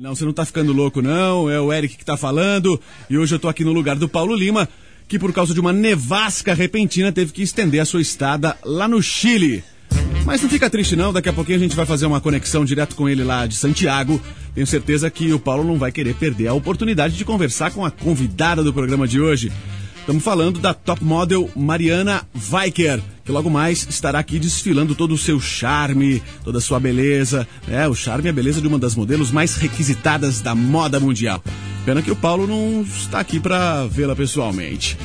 Não, você não tá ficando louco, não. É o Eric que tá falando. E hoje eu tô aqui no lugar do Paulo Lima, que por causa de uma nevasca repentina teve que estender a sua estada lá no Chile. Mas não fica triste não, daqui a pouquinho a gente vai fazer uma conexão direto com ele lá de Santiago. Tenho certeza que o Paulo não vai querer perder a oportunidade de conversar com a convidada do programa de hoje. Estamos falando da top model Mariana Weicker, que logo mais estará aqui desfilando todo o seu charme, toda a sua beleza. É, o charme e a beleza de uma das modelos mais requisitadas da moda mundial. Pena que o Paulo não está aqui para vê-la pessoalmente.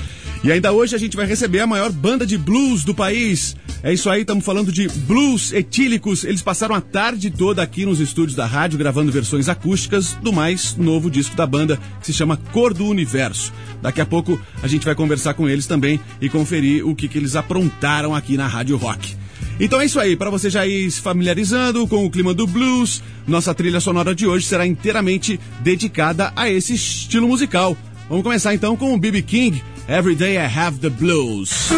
E ainda hoje a gente vai receber a maior banda de blues do país. É isso aí, estamos falando de blues etílicos. Eles passaram a tarde toda aqui nos estúdios da rádio gravando versões acústicas do mais novo disco da banda, que se chama Cor do Universo. Daqui a pouco a gente vai conversar com eles também e conferir o que, que eles aprontaram aqui na Rádio Rock. Então é isso aí, para você já ir se familiarizando com o clima do blues, nossa trilha sonora de hoje será inteiramente dedicada a esse estilo musical. Vamos começar então com o BB King, Every Day I Have the Blues.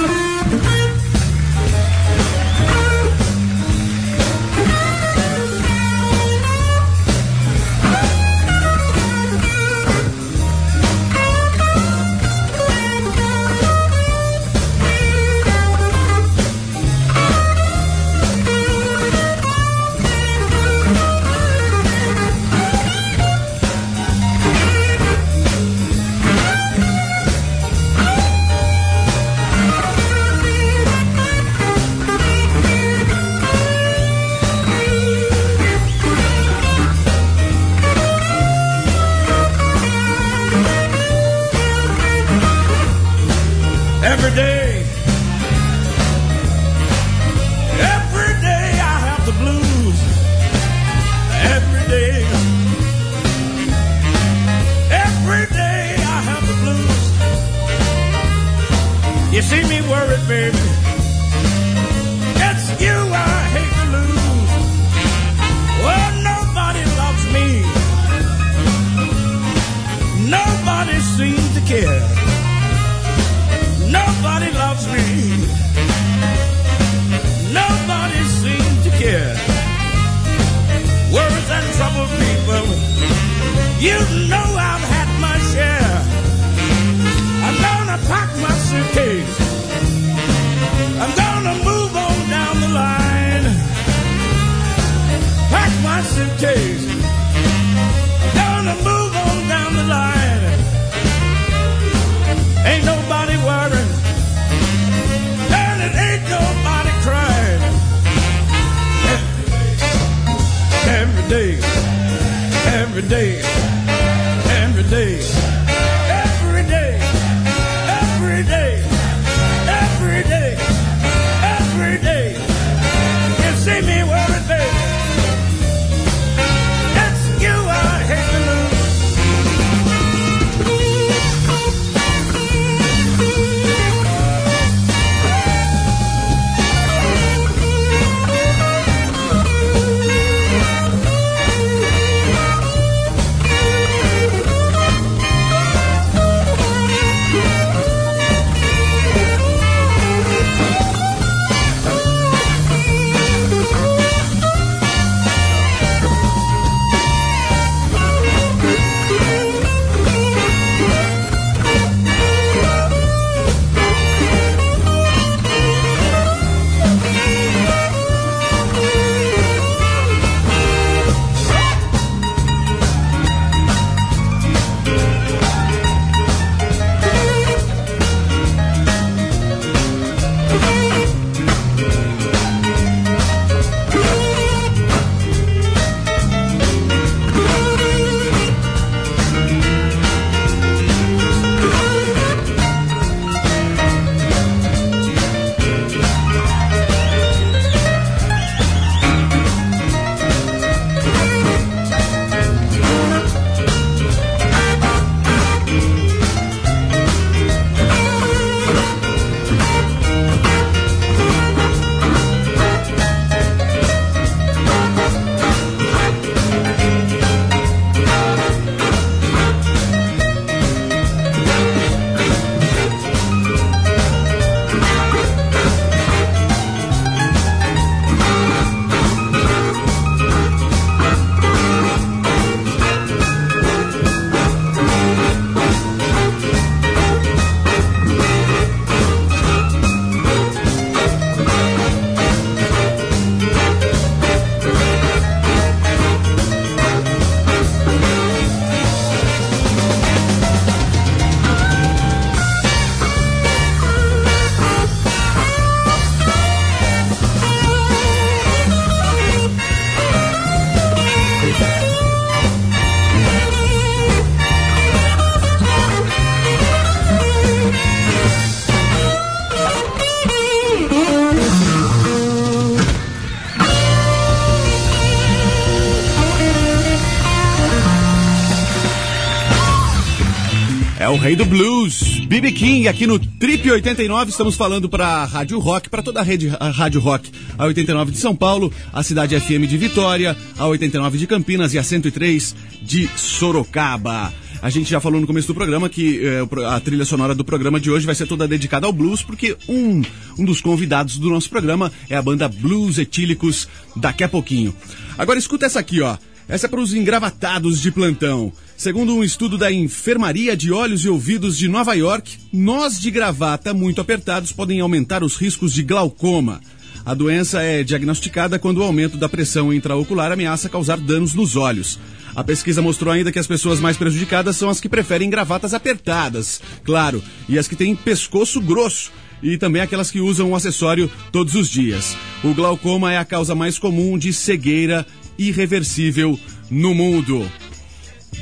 O rei do blues, BB King, aqui no Trip 89. Estamos falando para Rádio Rock, para toda a rede a Rádio Rock, a 89 de São Paulo, a Cidade FM de Vitória, a 89 de Campinas e a 103 de Sorocaba. A gente já falou no começo do programa que eh, a trilha sonora do programa de hoje vai ser toda dedicada ao blues, porque um, um dos convidados do nosso programa é a banda Blues Etílicos daqui a pouquinho. Agora escuta essa aqui, ó. Essa é para os engravatados de plantão. Segundo um estudo da Enfermaria de Olhos e Ouvidos de Nova York, nós de gravata muito apertados podem aumentar os riscos de glaucoma. A doença é diagnosticada quando o aumento da pressão intraocular ameaça causar danos nos olhos. A pesquisa mostrou ainda que as pessoas mais prejudicadas são as que preferem gravatas apertadas, claro, e as que têm pescoço grosso, e também aquelas que usam o acessório todos os dias. O glaucoma é a causa mais comum de cegueira irreversível no mundo.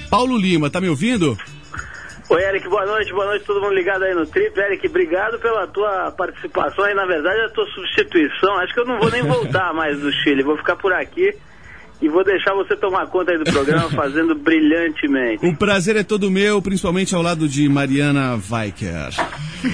Paulo Lima, tá me ouvindo? Oi, Eric, boa noite, boa noite todo mundo ligado aí no Trip. Eric, obrigado pela tua participação e, na verdade, a tua substituição. Acho que eu não vou nem voltar mais do Chile, vou ficar por aqui e vou deixar você tomar conta aí do programa, fazendo brilhantemente. O prazer é todo meu, principalmente ao lado de Mariana Weicker.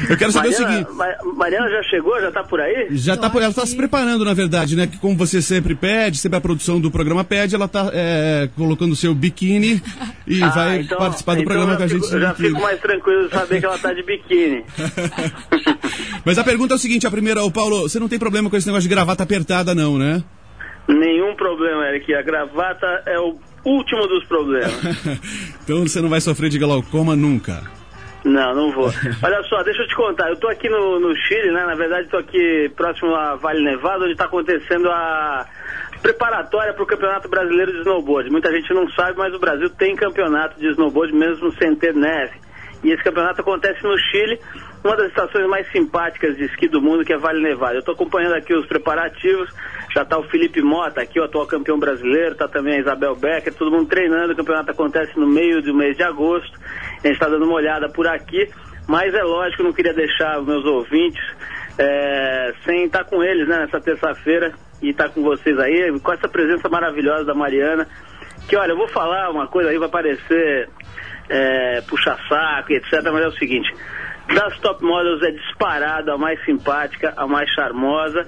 Eu quero saber Mariana, o seguinte. Ma- Mariana já chegou? Já tá por aí? Já tá, por- ela está se preparando, na verdade, né? Que como você sempre pede, sempre a produção do programa pede, ela tá é, colocando o seu biquíni e Ah, vai então- participar do então programa eu com a gente. fico- Já biquíni. fico mais tranquilo de saber que ela tá de biquíni. Mas a pergunta é o seguinte, a primeira, ô Paulo, você não tem problema com esse negócio de gravata apertada, não, né? Nenhum problema, Eric. A gravata é o último dos problemas. então você não vai sofrer de glaucoma nunca. Não, não vou. Olha só, deixa eu te contar. Eu tô aqui no, no Chile, né? Na verdade, tô aqui próximo a Vale Nevado, onde está acontecendo a preparatória para o Campeonato Brasileiro de Snowboard. Muita gente não sabe, mas o Brasil tem campeonato de snowboard mesmo sem ter neve. E esse campeonato acontece no Chile, uma das estações mais simpáticas de esqui do mundo, que é Vale Nevado. Eu estou acompanhando aqui os preparativos. Já está o Felipe Mota aqui, o atual campeão brasileiro, está também a Isabel Becker, todo mundo treinando. O campeonato acontece no meio do mês de agosto. A gente está dando uma olhada por aqui, mas é lógico, não queria deixar os meus ouvintes é, sem estar com eles né, nessa terça-feira e estar com vocês aí, com essa presença maravilhosa da Mariana. Que olha, eu vou falar uma coisa aí, vai parecer é, puxa-saco etc. Mas é o seguinte: das top models é disparada a mais simpática, a mais charmosa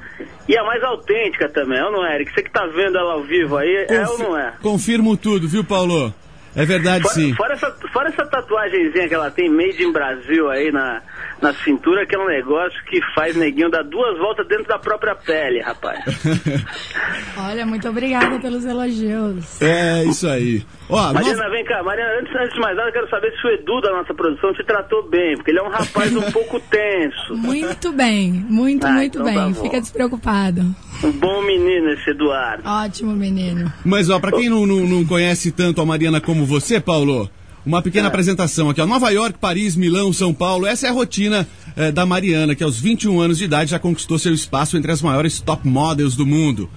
e a mais autêntica também, é ou não é, Eric? Você que tá vendo ela ao vivo aí, é ou não é? Confirmo tudo, viu, Paulo? É verdade, Fora, sim. fora essa, fora essa tatuagenzinha que ela tem, made in Brasil aí na, na cintura, que é um negócio que faz neguinho dar duas voltas dentro da própria pele, rapaz. Olha, muito obrigada pelos elogios. é isso aí. Ó, Mariana, nós- vem cá, Mariana, antes, antes de mais nada, eu quero saber se o Edu da nossa produção te tratou bem, porque ele é um rapaz um pouco tenso. Muito bem, muito, Ah, muito então tá bem. bom. Fica despreocupado. Um bom menino esse Eduardo. Ótimo, menino. Mas ó, pra quem não, não, não conhece tanto a Mariana como você, Paulo, uma pequena É. apresentação aqui, ó. Nova York, Paris, Milão, São Paulo, essa é a rotina eh, da Mariana, que aos 21 anos de idade já conquistou seu espaço entre as maiores top models do mundo.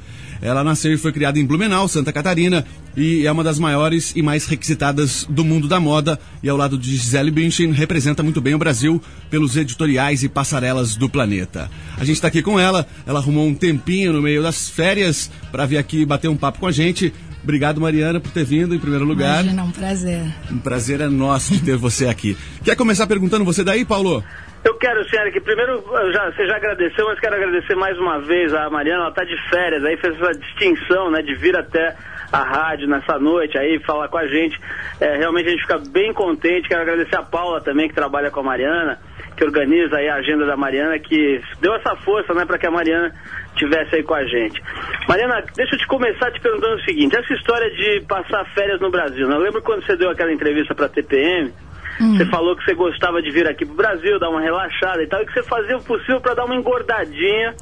Ela nasceu e foi criada em Blumenau, Santa Catarina, e é uma das maiores e mais requisitadas do mundo da moda. E ao lado de Gisele Bündchen, representa muito bem o Brasil pelos editoriais e passarelas do planeta. A gente está aqui com ela, ela arrumou um tempinho no meio das férias para vir aqui bater um papo com a gente. Obrigado, Mariana, por ter vindo em primeiro lugar. Imagina, um prazer. Um prazer é nosso de ter você aqui. Quer começar perguntando você daí, Paulo? Eu quero, senhora, que primeiro já, você já agradeceu, mas quero agradecer mais uma vez a Mariana, ela está de férias, aí fez essa distinção, né, de vir até a rádio nessa noite aí falar com a gente. É, realmente a gente fica bem contente. Quero agradecer a Paula também, que trabalha com a Mariana, que organiza aí a agenda da Mariana, que deu essa força, né, para que a Mariana tivesse aí com a gente. Mariana, deixa eu te começar te perguntando o seguinte: essa história de passar férias no Brasil, né? Eu lembro quando você deu aquela entrevista para a TPM. Você falou que você gostava de vir aqui pro Brasil, dar uma relaxada e tal, e que você fazia o possível para dar uma engordadinha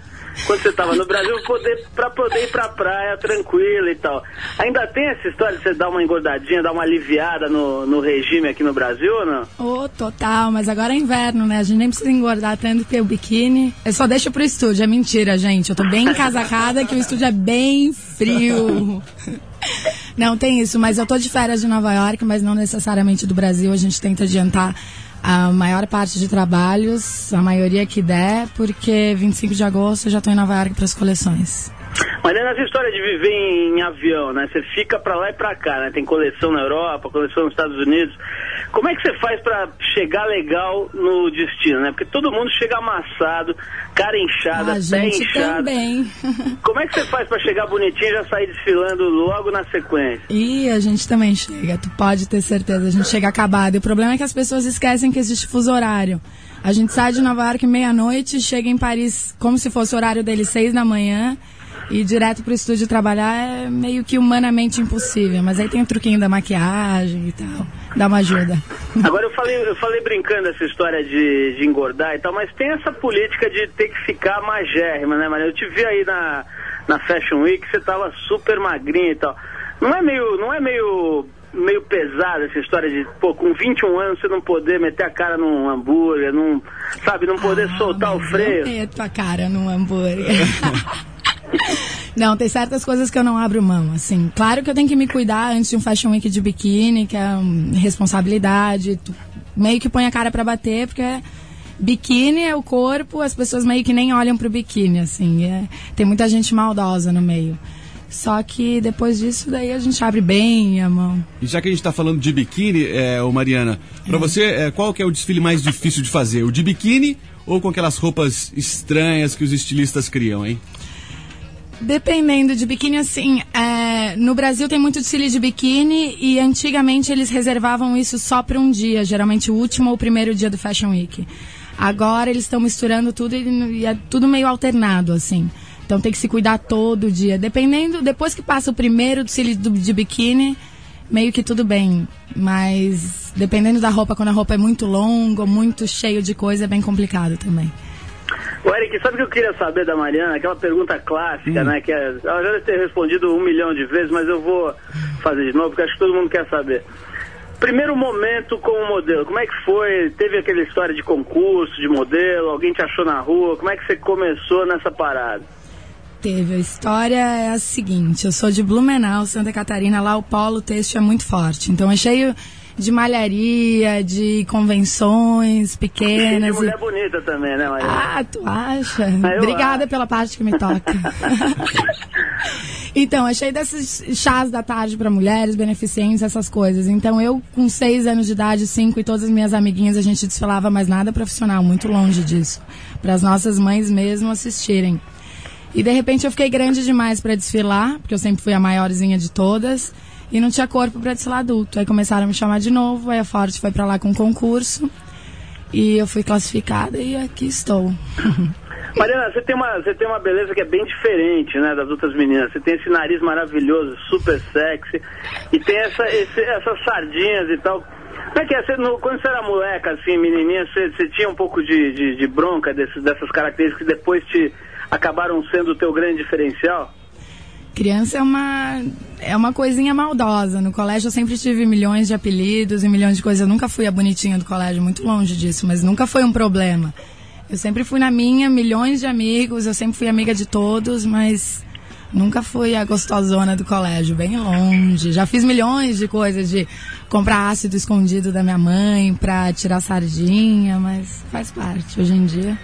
quando você estava no Brasil, poder, pra poder ir pra praia tranquila e tal. Ainda tem essa história de você dar uma engordadinha, dar uma aliviada no, no regime aqui no Brasil ou não? Ô, total, mas agora é inverno, né? A gente nem precisa engordar tanto ter o biquíni. Eu só deixo pro estúdio, é mentira, gente. Eu tô bem encasacada que o estúdio é bem frio. Não, tem isso, mas eu tô de férias de Nova York, mas não necessariamente do Brasil. A gente tenta adiantar a maior parte de trabalhos, a maioria que der, porque 25 de agosto eu já tô em Nova York para as coleções. Mas nessa história de viver em, em avião, né? Você fica pra lá e pra cá, né? Tem coleção na Europa, coleção nos Estados Unidos. como é que você faz pra chegar legal no destino, né? Porque todo mundo chega amassado, cara inchada, A pé gente inchado. também. Como é que você faz pra chegar bonitinho e já sair desfilando logo na sequência? E a gente também chega, tu pode ter certeza, a gente chega acabado. E o problema é que as pessoas esquecem que existe fuso horário. A gente sai de Nova York meia-noite, chega em Paris como se fosse o horário deles seis da manhã e direto pro estúdio trabalhar é meio que humanamente impossível. Mas aí tem o truquinho da maquiagem e tal, dá uma ajuda. Agora eu falei, eu falei brincando essa história de, de engordar e tal, mas tem essa política de ter que ficar magérrima, né, Maria? Eu te vi aí na, na Fashion Week, você tava super magrinha e tal. Não é meio, não é meio, meio pesada essa história de, pô, com 21 anos você não poder meter a cara num hambúrguer, não, sabe, não poder Ah, soltar o freio? Eu meto a cara no hambúrguer. Não, tem certas coisas que eu não abro mão, assim. Claro que eu tenho que me cuidar antes de um Fashion Week de biquíni, que é hum, responsabilidade. Tu meio que põe a cara pra bater, porque biquíni é o corpo, as pessoas meio que nem olham pro biquíni, assim. É- tem muita gente maldosa no meio. Só que depois disso, daí a gente abre bem a mão. E já que a gente tá falando de biquíni, é, ô Mariana, pra você, é, qual que é o desfile mais difícil de fazer? O de biquíni ou com aquelas roupas estranhas que os estilistas criam, hein? Dependendo de biquíni, assim, é, no Brasil tem muito desfile de biquíni e antigamente eles reservavam isso só para um dia, geralmente o último ou o primeiro dia do Fashion Week. Agora eles estão misturando tudo e, e é tudo meio alternado, assim. Então tem que se cuidar todo dia. Dependendo, depois que passa o primeiro desfile do- de biquíni, meio que tudo bem. Mas dependendo da roupa, quando a roupa é muito longa muito cheio de coisa, é bem complicado também. Ô, Eric, sabe o que eu queria saber da Mariana? Aquela pergunta clássica, né? Que é, ela já deve ter respondido um milhão de vezes, mas eu vou fazer de novo, porque acho que todo mundo quer saber. Primeiro momento como modelo, como é que foi? Teve aquela história de concurso, de modelo? Alguém te achou na rua? Como é que você começou nessa parada? Teve. A história é a seguinte: eu sou de Blumenau, Santa Catarina. Lá o polo têxtil é muito forte. Então é cheio de malharia, de convenções E de pequenas. e- mulher bonita também, né, Mariana? Ah, tu acha? Obrigada acho. pela parte que me toca. então, achei desses chás da tarde para mulheres, beneficentes, essas coisas. Então, eu, com seis anos de idade, cinco, e todas as minhas amiguinhas, a gente desfilava, mas nada profissional, muito longe disso. Para as nossas mães mesmo assistirem. E de repente eu fiquei grande demais para desfilar, porque eu sempre fui a maiorzinha de todas, e não tinha corpo para desfilar adulto. Aí começaram a me chamar de novo, aí a Forte foi para lá com concurso. E eu fui classificada e aqui estou. Mariana, você tem, uma, você tem uma beleza que é bem diferente, né, das outras meninas. Você tem esse nariz maravilhoso, super sexy, e tem essa, esse- essas sardinhas e tal. Como é que é? Você, no- quando você era moleca, assim, menininha, você, você tinha um pouco de, de, de bronca dessas características que depois te acabaram sendo o teu grande diferencial? Criança é uma é uma coisinha maldosa. No colégio eu sempre tive milhões de apelidos e milhões de coisas. Eu nunca fui a bonitinha do colégio, muito longe disso, mas nunca foi um problema. Eu sempre fui na minha, milhões de amigos, eu sempre fui amiga de todos, mas nunca fui a gostosona do colégio, bem longe. Já fiz milhões de coisas de comprar ácido escondido da minha mãe pra tirar sardinha, mas faz parte hoje em dia.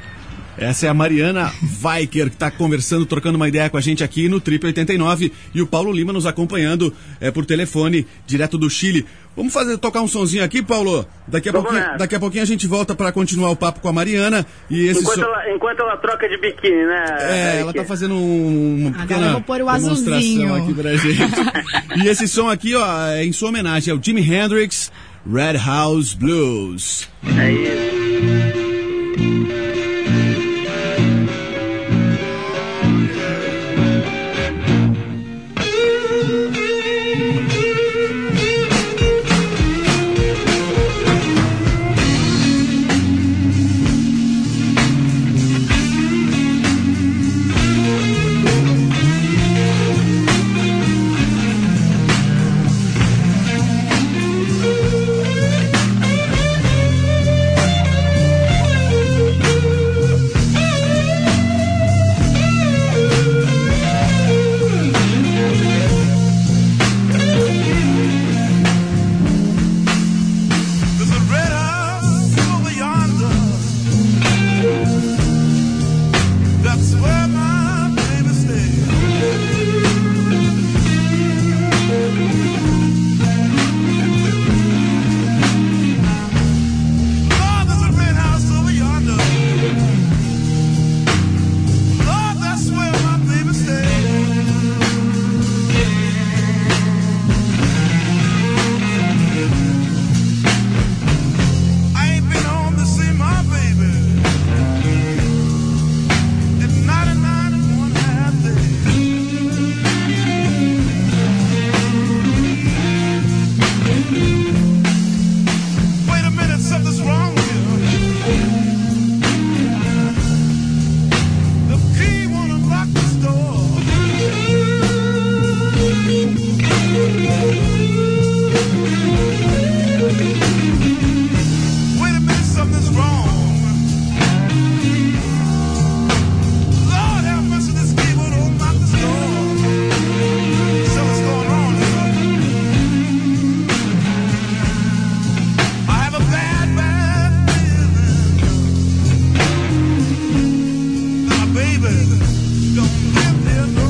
Essa é a Mariana Weicker, que está conversando, trocando uma ideia com a gente aqui no Triple 89 e o Paulo Lima nos acompanhando é, por telefone, direto do Chile. Vamos fazer tocar um sonzinho aqui, Paulo? Daqui a, Vamos pouquinho, nessa. daqui a pouquinho a gente volta para continuar o papo com a Mariana. E esse Enquanto, som- ela, enquanto ela troca de biquíni, né? É, ela tá fazendo um, uma Agora eu vou pôr o demonstração azulzinho. aqui pra gente. e esse som aqui, ó, é em sua homenagem ao Jimi Hendrix, Red House Blues. É isso. Baby don't live here no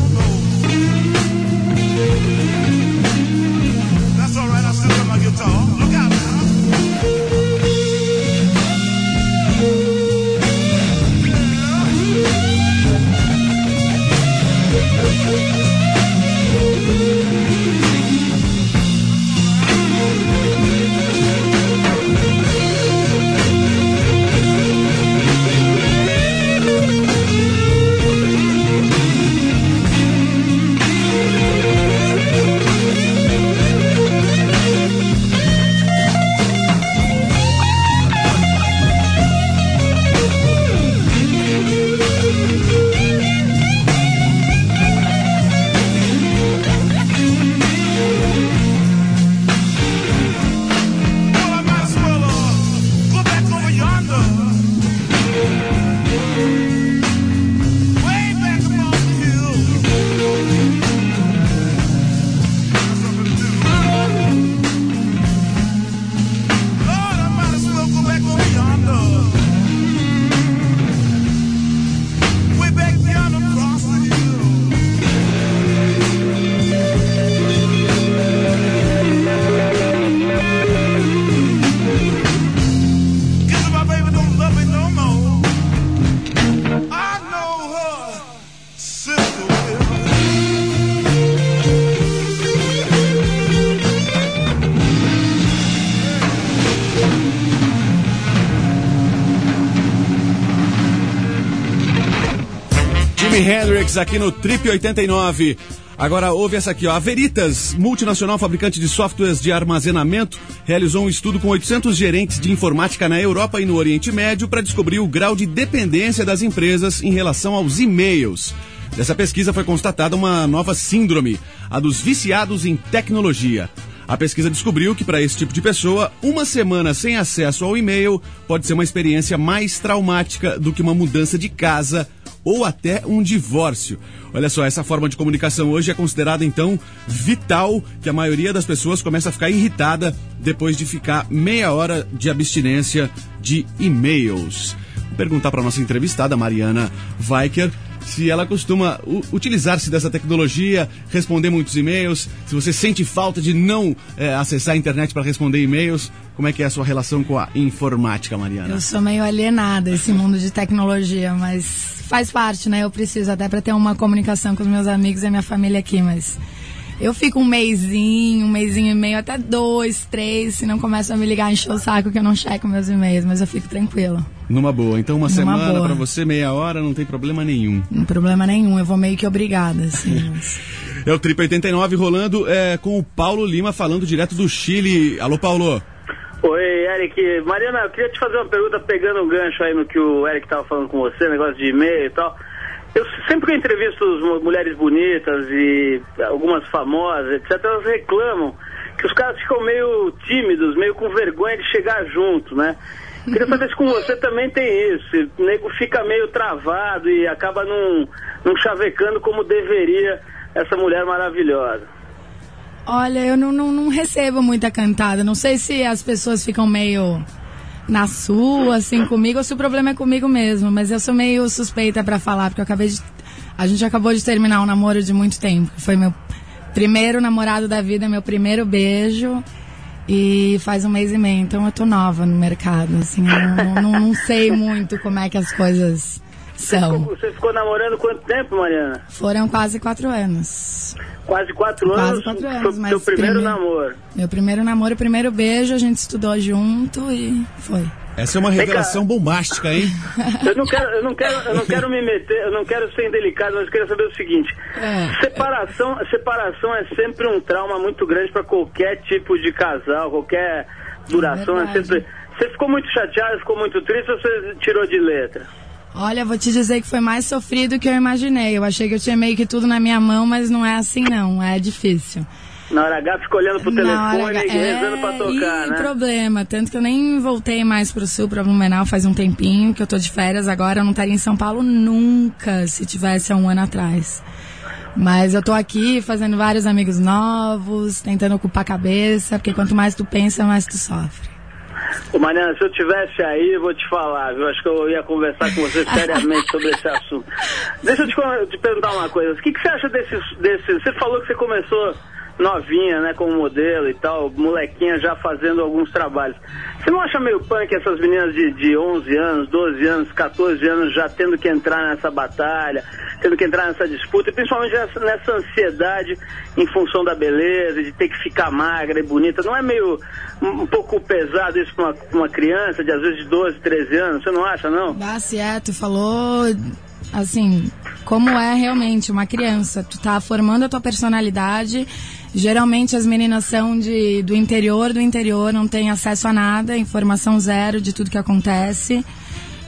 Aqui no Trip 89. Agora ouve essa aqui, ó. A Veritas, multinacional fabricante de softwares de armazenamento, realizou um estudo com 800 gerentes de informática na Europa e no Oriente Médio para descobrir o grau de dependência das empresas em relação aos e-mails. Dessa pesquisa foi constatada uma nova síndrome, a dos viciados em tecnologia. A pesquisa descobriu que para esse tipo de pessoa, uma semana sem acesso ao e-mail pode ser uma experiência mais traumática do que uma mudança de casa ou até um divórcio. Olha só, essa forma de comunicação hoje é considerada então vital, que a maioria das pessoas começa a ficar irritada depois de ficar meia hora de abstinência de e-mails. Vou perguntar para nossa entrevistada Mariana Weicker se ela costuma utilizar-se dessa tecnologia, responder muitos e-mails, se você sente falta de não eh, acessar a internet para responder e-mails, como é que é a sua relação com a informática, Mariana? Eu sou meio alienada esse mundo de tecnologia, mas faz parte, né? Eu preciso até para ter uma comunicação com os meus amigos e a minha família aqui, mas eu fico um mêsinho, um mêsinho e meio, até dois, três, se não começam a me ligar, encher o saco que eu não checo meus e-mails, mas eu fico tranquila. Numa boa. Então, uma Numa semana boa. para você, meia hora, não tem problema nenhum. Não tem problema nenhum, eu vou meio que obrigada, assim. mas- É o Trip 89 rolando é, com o Paulo Lima falando direto do Chile. Alô, Paulo. Oi, Eric. Mariana, eu queria te fazer uma pergunta pegando um gancho aí no que o Eric estava falando com você, negócio de e-mail e tal. Eu sempre que eu entrevisto mulheres bonitas e algumas famosas, etc., elas reclamam que os caras ficam meio tímidos, meio com vergonha de chegar junto, né? Queria saber se com você também tem isso. O nego fica meio travado e acaba não, não chavecando como deveria essa mulher maravilhosa. Olha, eu não, não, não recebo muita cantada. Não sei se as pessoas ficam meio na sua, assim, comigo, ou se o problema é comigo mesmo. Mas eu sou meio suspeita pra falar, porque eu acabei de. A gente acabou de terminar um namoro de muito tempo. Foi meu primeiro namorado da vida, meu primeiro beijo. E faz um mês e meio, então eu tô nova no mercado, assim, eu não, não, não sei muito como é que as coisas são. Você ficou namorando quanto tempo, Mariana? Foram quase quatro anos. Quase quatro Quase anos. quatro Foi anos, o mas teu primeiro primeiro- namoro. Meu primeiro namoro, primeiro beijo, a gente estudou junto e foi. Essa é uma revelação bombástica, hein? Eu não quero, eu não quero, eu não quero me meter, eu não quero ser indelicado, mas eu queria saber o seguinte: É. separação, separação é sempre um trauma muito grande para qualquer tipo de casal, qualquer duração. É verdade. sempre. Você ficou muito chateado, ficou muito triste ou você tirou de letra? Olha, vou te dizer que foi mais sofrido que eu imaginei. Eu achei que eu tinha meio que tudo na minha mão, mas não é assim não, é difícil. Na hora H fica olhando pro Na telefone H- e rezando pra tocar, ih, né? problema. Tanto que eu nem voltei mais pro sul, pra Blumenau, faz um tempinho, que eu tô de férias agora. Eu não estaria em São Paulo nunca, se tivesse há um ano atrás. Mas eu tô aqui fazendo vários amigos novos, tentando ocupar a cabeça, porque quanto mais tu pensa, mais tu sofre. Ô, Mariana, se eu tivesse aí, eu vou te falar, viu? Acho que eu ia conversar com você seriamente sobre esse assunto. Deixa eu te, te perguntar uma coisa. O que, que você acha desses, desses... Você falou que você começou novinha, né, como modelo e tal, molequinha já fazendo alguns trabalhos. Você não acha meio punk essas meninas de, de 11 anos, 12 anos, 14 anos já tendo que entrar nessa batalha, tendo que entrar nessa disputa, e principalmente nessa, nessa ansiedade em função da beleza, de ter que ficar magra e bonita? Não é meio um, um pouco pesado isso pra uma, uma criança de às vezes de 12, 13 anos? Você não acha, não? Ah, tu falou, assim, como é realmente uma criança. Tu tá formando a tua personalidade. Geralmente as meninas são de, do interior do interior, não têm acesso a nada, informação zero de tudo que acontece.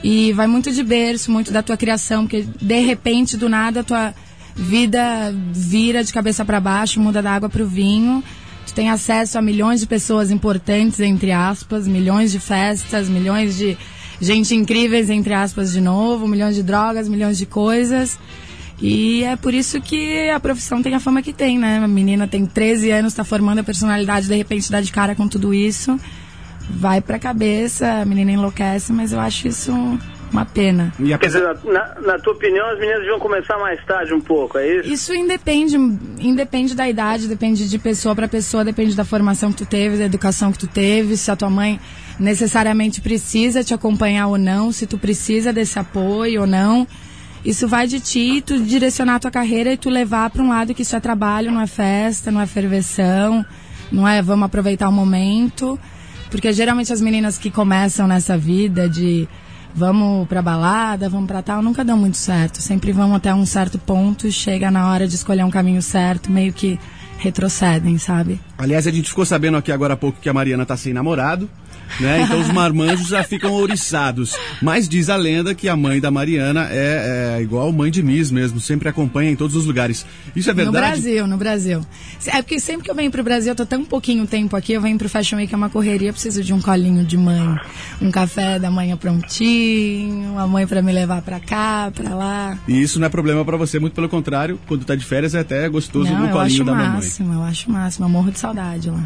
E vai muito de berço, muito da tua criação, porque de repente, do nada, a tua vida vira de cabeça para baixo, muda da água pro vinho. Tu tem acesso a milhões de pessoas importantes, entre aspas, milhões de festas, milhões de gente incríveis, entre aspas, de novo, milhões de drogas, milhões de coisas. E é por isso que a profissão tem a fama que tem, né? A menina tem 13 anos, tá formando a personalidade, de repente dá de cara com tudo isso. Vai pra cabeça, a menina enlouquece, mas eu acho isso uma pena. E Quer dizer, na, na tua opinião, as meninas deviam começar mais tarde um pouco, é isso? Isso independe, independe da idade, depende de pessoa para pessoa, depende da formação que tu teve, da educação que tu teve, se a tua mãe necessariamente precisa te acompanhar ou não, se tu precisa desse apoio ou não. Isso vai de ti, tu direcionar a tua carreira e tu levar para um lado que isso é trabalho, não é festa, não é ferveção, não é vamos aproveitar o momento. Porque geralmente as meninas que começam nessa vida de vamos pra balada, vamos pra tal, nunca dão muito certo. Sempre vão até um certo ponto e chega na hora de escolher um caminho certo, meio que retrocedem, sabe? aliás, a gente ficou sabendo aqui agora há pouco que a Mariana tá sem namorado. Né? Então os marmanjos já ficam ouriçados. Mas diz a lenda que a mãe da Mariana é, é igual mãe de Miss mesmo, sempre acompanha em todos os lugares. Isso é No verdade? Brasil, no Brasil. É porque sempre que eu venho pro Brasil, eu tô tão pouquinho tempo aqui, eu venho pro Fashion Week, é uma correria, eu preciso de um colinho de mãe. Um café da manhã prontinho, a mãe pra me levar pra cá, pra lá. E isso não é problema pra você, muito pelo contrário, quando tá de férias é até gostoso Não, no eu colinho acho da o mamãe. máximo, eu acho o máximo, eu morro de saudade lá.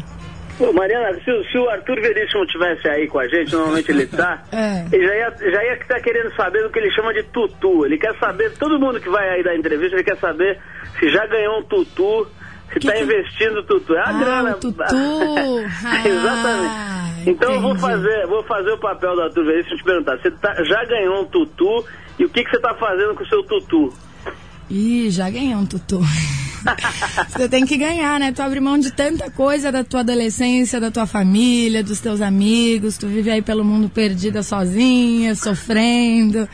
Mariana, se, o- se o Arthur Veríssimo tivesse aí com a gente, normalmente ele tá, É. ele já ia, já ia estar querendo saber do que ele chama de tutu. Ele quer saber, todo mundo que vai aí dar entrevista, ele quer saber se já ganhou um tutu, se Que tá que- investindo tutu. É a Ah, grana. tutu. Ah, Exatamente. Então eu vou fazer, vou fazer o papel do Arthur Veríssimo e te perguntar, você tá- já ganhou um tutu e o que, que você tá fazendo com o seu tutu? Ih, já ganhei um tutu. Você tem que ganhar, né? Tu abre mão de tanta coisa da tua adolescência, da tua família, dos teus amigos. Tu vive aí pelo mundo perdida sozinha, sofrendo.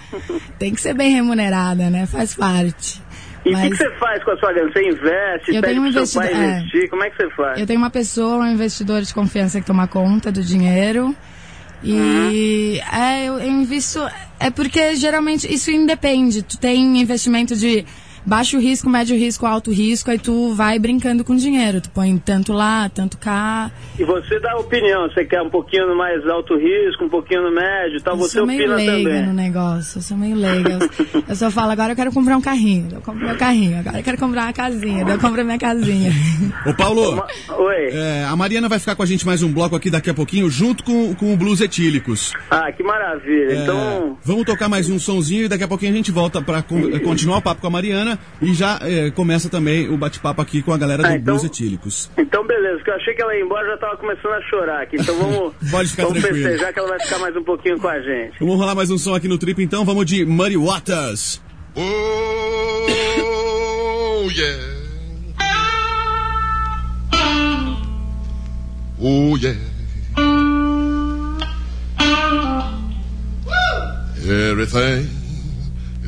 Tem que ser bem remunerada, né? Faz parte. E o que, Mas que você faz com a sua grana? Você investe, Eu pede tenho um pro seu pai investidor- é. investir? Como é que você faz? eu tenho uma pessoa, um investidor de confiança que toma conta do dinheiro. E é, eu, eu invisto. É porque geralmente isso independe. Tu tem investimento de baixo risco, médio risco, alto risco, aí tu vai brincando com dinheiro. Tu põe tanto lá, tanto cá. E você dá opinião, você quer um pouquinho mais alto risco, um pouquinho no médio e tal, Eu você sou meio opina leiga também. no negócio, eu sou meio leiga. Eu, eu só falo, agora eu quero comprar um carrinho, eu compro meu carrinho, agora eu quero comprar uma casinha, eu compro a minha casinha. Ô Paulo, Oi. é, a Mariana vai ficar com a gente mais um bloco aqui daqui a pouquinho, junto com, com o Blues Etílicos. Ah, que maravilha. É, Então, vamos tocar mais um sonzinho e daqui a pouquinho a gente volta eh, continuar o papo com a Mariana e já eh, começa também o bate-papo aqui com a galera do Ah, então- Blues Etílicos. então beleza, porque eu achei que ela ia embora já tava começando a chorar aqui. Então vamos, Pode ficar vamos tranquilo. festejar que ela vai ficar mais um pouquinho com a gente. Vamos rolar mais um som aqui no Trip então, vamos de Muddy Waters. Oh, yeah. Oh, yeah. Everything,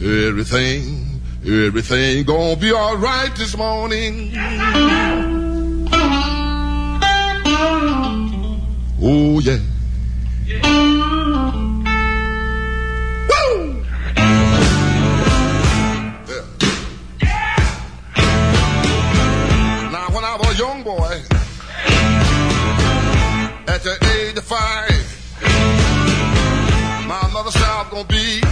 everything, Everything gonna be alright this morning. Oh yeah. young boy at the age of five. My mother's child gonna be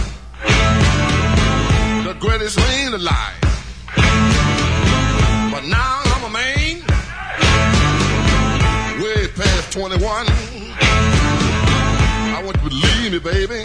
baby.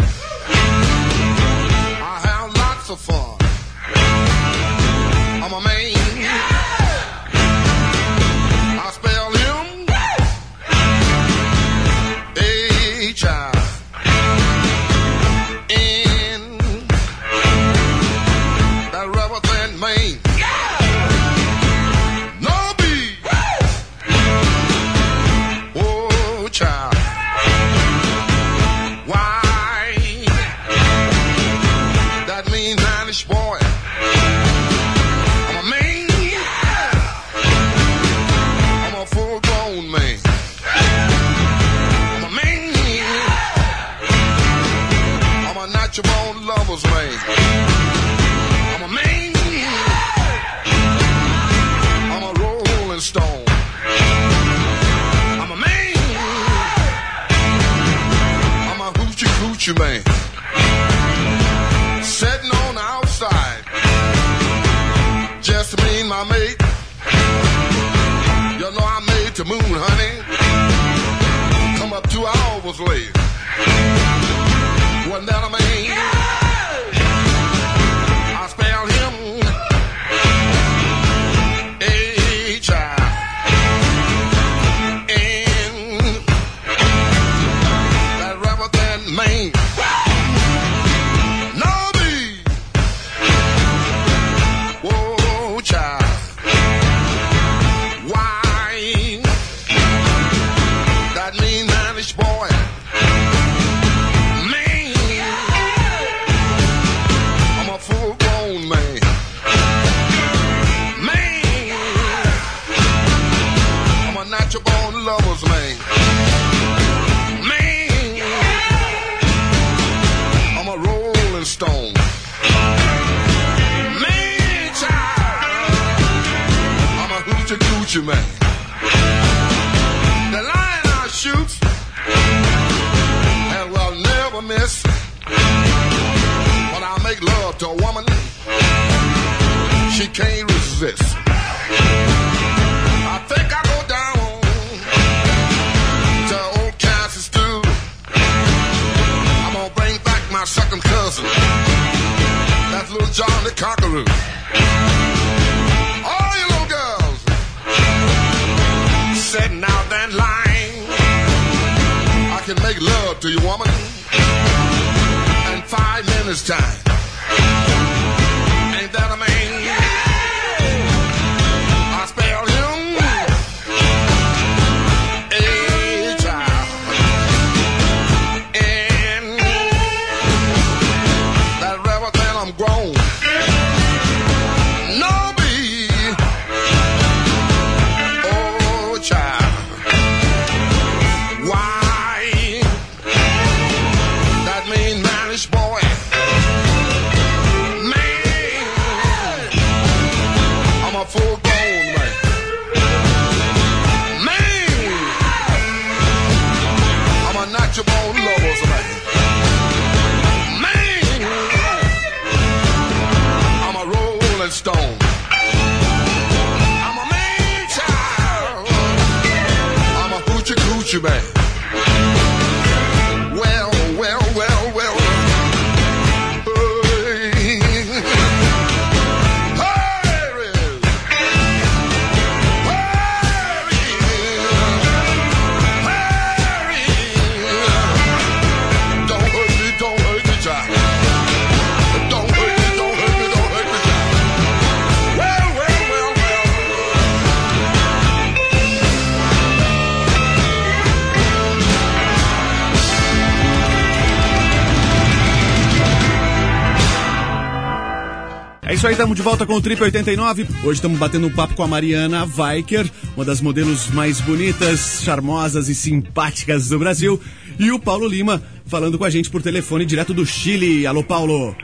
estamos de volta com o Trip 89. Hoje estamos batendo um papo com a Mariana Viker, uma das modelos mais bonitas, charmosas e simpáticas do Brasil. E o Paulo Lima falando com a gente por telefone direto do Chile. Alô, Paulo.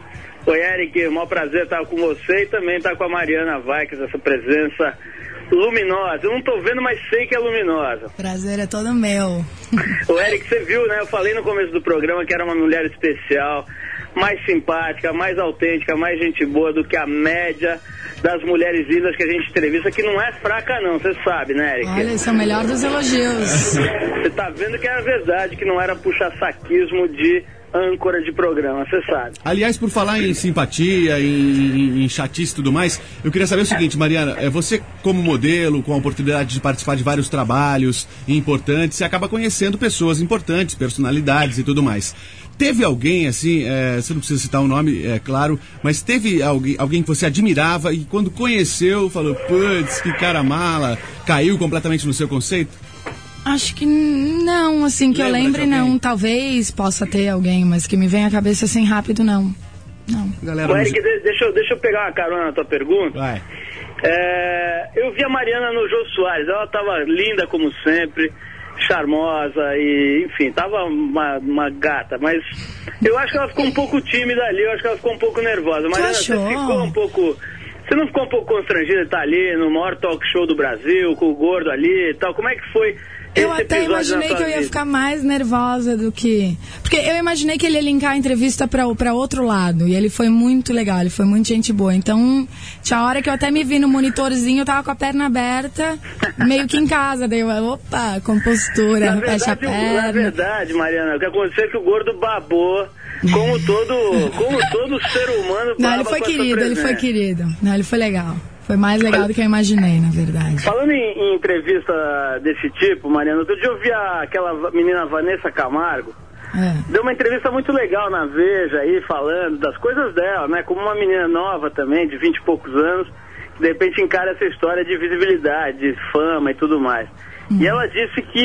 Oi, Eric. É um prazer estar com você e também estar com a Mariana Viker, essa presença luminosa. Eu não tô vendo, mas sei que é luminosa. Prazer é todo meu. o Eric, você viu, né? Eu falei no começo do programa que era uma mulher especial mais simpática, mais autêntica, mais gente boa do que a média das mulheres lindas que a gente entrevista, que não é fraca não, você sabe, né, Eric? Olha, esse é o melhor dos elogios. Você tá vendo que era verdade, que não era puxa-saquismo de âncora de programa, você sabe. Aliás, por falar em simpatia, em, em chatice e tudo mais, eu queria saber o seguinte, Mariana, é você como modelo, com a oportunidade de participar de vários trabalhos importantes, você acaba conhecendo pessoas importantes, personalidades e tudo mais. Teve alguém, assim, é, você não precisa citar o nome, é claro, mas teve alguém, alguém que você admirava e quando conheceu, falou, putz, que cara mala, caiu completamente no seu conceito? Acho que não, assim, que Lembra eu lembre não. Talvez possa ter alguém, mas que me vem à cabeça assim rápido, não. Não. Galera, Ô, no- Eric, de- deixa, eu- deixa eu pegar uma carona na tua pergunta. vai. É, eu vi a Mariana no Jô Soares, ela tava linda como sempre, charmosa e, enfim, tava uma, uma gata, mas eu acho que ela ficou um pouco tímida ali, eu acho que ela ficou um pouco nervosa. Mariana, você achou? ficou um pouco. Você não ficou um pouco constrangida de estar ali no maior talk show do Brasil, com o gordo ali e tal? Como é que foi Eu esse até imaginei que eu ia ficar mais nervosa do que. Porque eu imaginei que ele ia linkar a entrevista pra, pra outro lado. E ele foi muito legal, ele foi muito gente boa. Então, tinha hora que eu até me vi no monitorzinho, eu tava com a perna aberta, meio que em casa. Daí eu, opa, compostura, fecha a o- na perna. verdade, Mariana, o que aconteceu é que o gordo babou, como todo, como todo ser humano Não, ele foi querido, ele foi querido. Não, ele foi legal. Foi mais legal do que eu imaginei, na verdade. Falando em, em entrevista desse tipo, Mariana, outro dia eu vi a- aquela menina Vanessa Camargo, É. deu uma entrevista muito legal na Veja aí, falando das coisas dela, né? Como uma menina nova também, de vinte e poucos anos, que de repente encara essa história de visibilidade, de fama e tudo mais. E ela disse que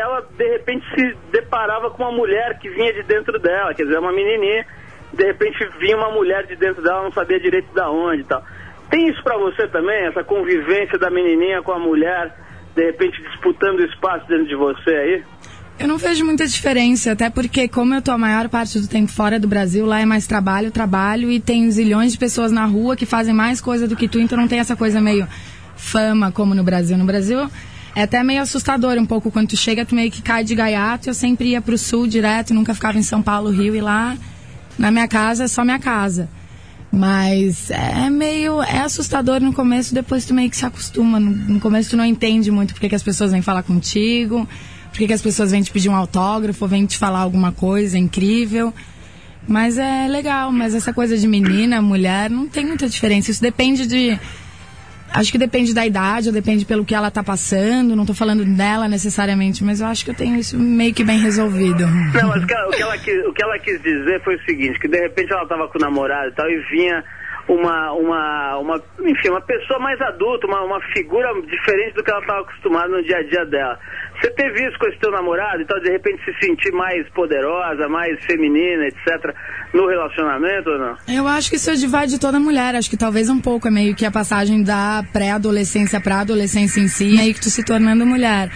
ela de repente se deparava com uma mulher que vinha de dentro dela, quer dizer, uma menininha, de repente vinha uma mulher de dentro dela, não sabia direito da onde e tal. Tem isso pra você também, essa convivência da menininha com a mulher, de repente disputando espaço dentro de você aí? Eu não vejo muita diferença, até porque como eu tô a maior parte do tempo fora do Brasil, lá é mais trabalho, trabalho, e tem zilhões de pessoas na rua que fazem mais coisa do que tu, então não tem essa coisa meio fama como no Brasil. No Brasil é até meio assustador um pouco, quando tu chega, tu meio que cai de gaiato, eu sempre ia pro sul direto, nunca ficava em São Paulo, Rio, e lá na minha casa é só minha casa. Mas é meio. É assustador no começo, depois tu meio que se acostuma. No, no começo tu não entende muito porque que as pessoas vêm falar contigo, porque que as pessoas vêm te pedir um autógrafo, vêm te falar alguma coisa incrível. Mas é legal, mas essa coisa de menina, mulher, não tem muita diferença. Isso depende de. Acho que depende da idade, ou depende pelo que ela tá passando. Não tô falando dela necessariamente, mas eu acho que eu tenho isso meio que bem resolvido. Não, mas o que, ela, quis, o que ela quis dizer foi o seguinte, que de repente ela estava com o namorado e tal, e vinha uma, uma, uma enfim, uma pessoa mais adulta, uma, uma figura diferente do que ela estava acostumada no dia a dia dela. Você teve isso com esse teu namorado e tal, de repente se sentir mais poderosa, mais feminina, etc., no relacionamento ou não? Eu acho que isso é de toda mulher. Acho que talvez um pouco é meio que a passagem da pré-adolescência pra adolescência em si, meio que tu se tornando mulher.